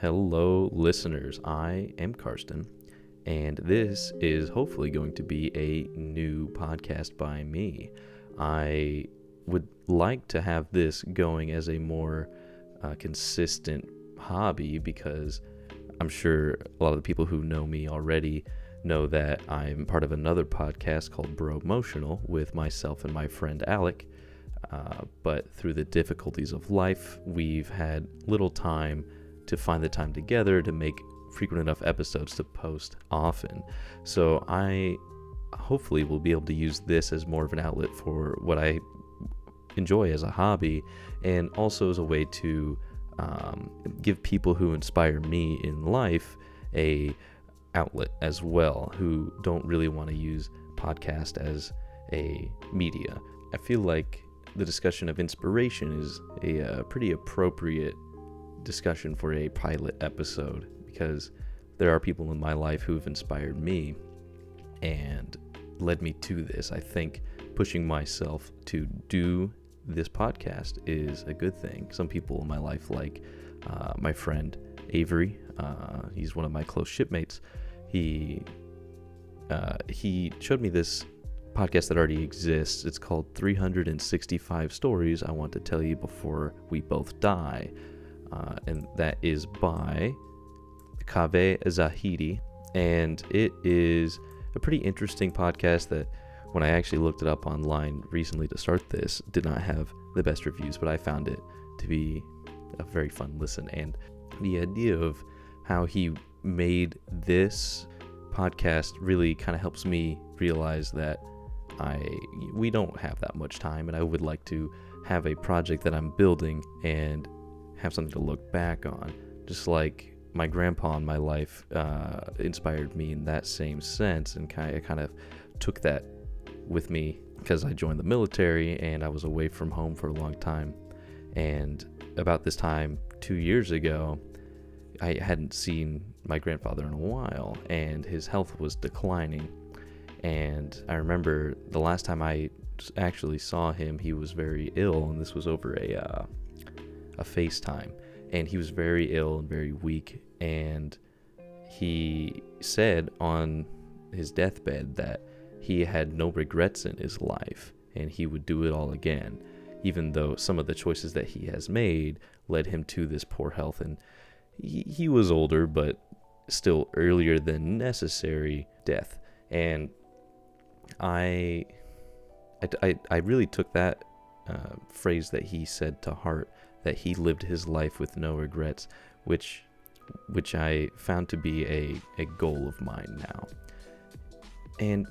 Hello, listeners. I am Karsten, and this is hopefully going to be a new podcast by me. I would like to have this going as a more uh, consistent hobby because I'm sure a lot of the people who know me already know that I'm part of another podcast called Bro Emotional with myself and my friend Alec. Uh, but through the difficulties of life, we've had little time to find the time together to make frequent enough episodes to post often. So I hopefully will be able to use this as more of an outlet for what I enjoy as a hobby and also as a way to um, give people who inspire me in life a outlet as well who don't really want to use podcast as a media. I feel like the discussion of inspiration is a uh, pretty appropriate discussion for a pilot episode because there are people in my life who have inspired me and led me to this. I think pushing myself to do this podcast is a good thing. Some people in my life, like uh, my friend Avery, uh, he's one of my close shipmates. He uh, he showed me this podcast that already exists. It's called 365 Stories I Want to Tell You Before We Both Die. Uh, and that is by Caveh Zahedi. And it is a pretty interesting podcast that when I actually looked it up online recently to start this, did not have the best reviews, but I found it to be a very fun listen. And the idea of how he made this podcast really kind of helps me realize that I we don't have that much time and I would like to have a project that I'm building and have something to look back on just like my grandpa in my life uh, inspired me in that same sense and kind of, kind of took that with me because I joined the military and I was away from home for a long time. And about this time, two years ago, I hadn't seen my grandfather in a while and his health was declining. And I remember the last time I actually saw him, he was very ill, and this was over a, uh, a FaceTime. And he was very ill and very weak. And he said on his deathbed that he had no regrets in his life and he would do it all again, even though some of the choices that he has made led him to this poor health. And he, he was older, but still earlier than necessary death. And I, I, I really took that uh, phrase that he said to heart that he lived his life with no regrets, which which I found to be a, a goal of mine now. And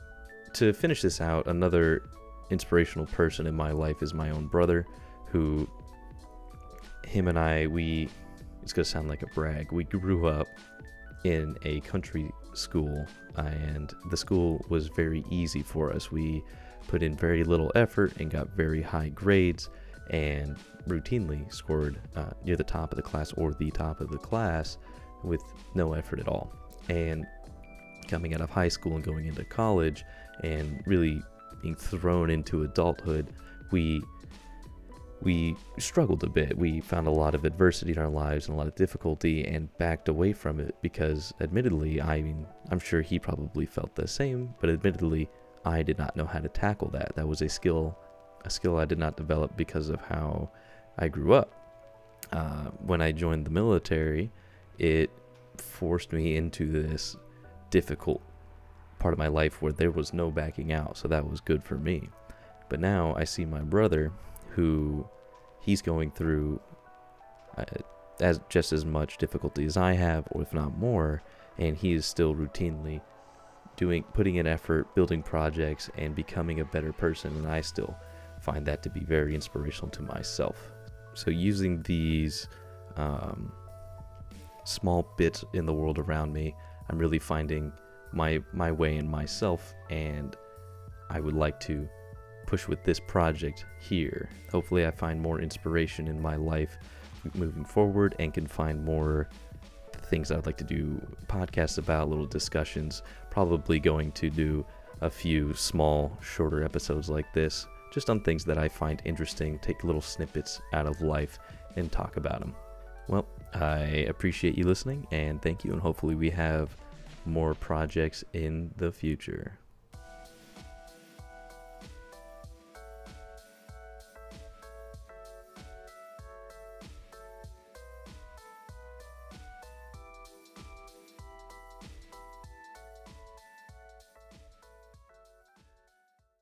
to finish this out, another inspirational person in my life is my own brother, who him and I we it's gonna sound like a brag. We grew up in a country school, and the school was very easy for us. We put in very little effort and got very high grades, and routinely scored uh, near the top of the class or the top of the class with no effort at all. And coming out of high school and going into college, and really being thrown into adulthood, we we struggled a bit. We found a lot of adversity in our lives and a lot of difficulty and backed away from it because admittedly, I mean, I'm sure he probably felt the same, but admittedly, I did not know how to tackle that. That was a skill a skill I did not develop because of how I grew up. Uh, when I joined the military, it forced me into this difficult part of my life where there was no backing out, so that was good for me. But now I see my brother, who he's going through uh, as just as much difficulty as I have, or if not more, and he is still routinely doing, putting in effort, building projects, and becoming a better person. And I still find that to be very inspirational to myself. So using these um, small bits in the world around me, I'm really finding my my way in myself and I would like to push with this project here. Hopefully I find more inspiration in my life moving forward and can find more things I'd like to do podcasts about, little discussions, probably going to do a few small shorter episodes like this just on things that I find interesting, take little snippets out of life and talk about them. Well, I appreciate you listening and thank you. And hopefully, we have more projects in the future.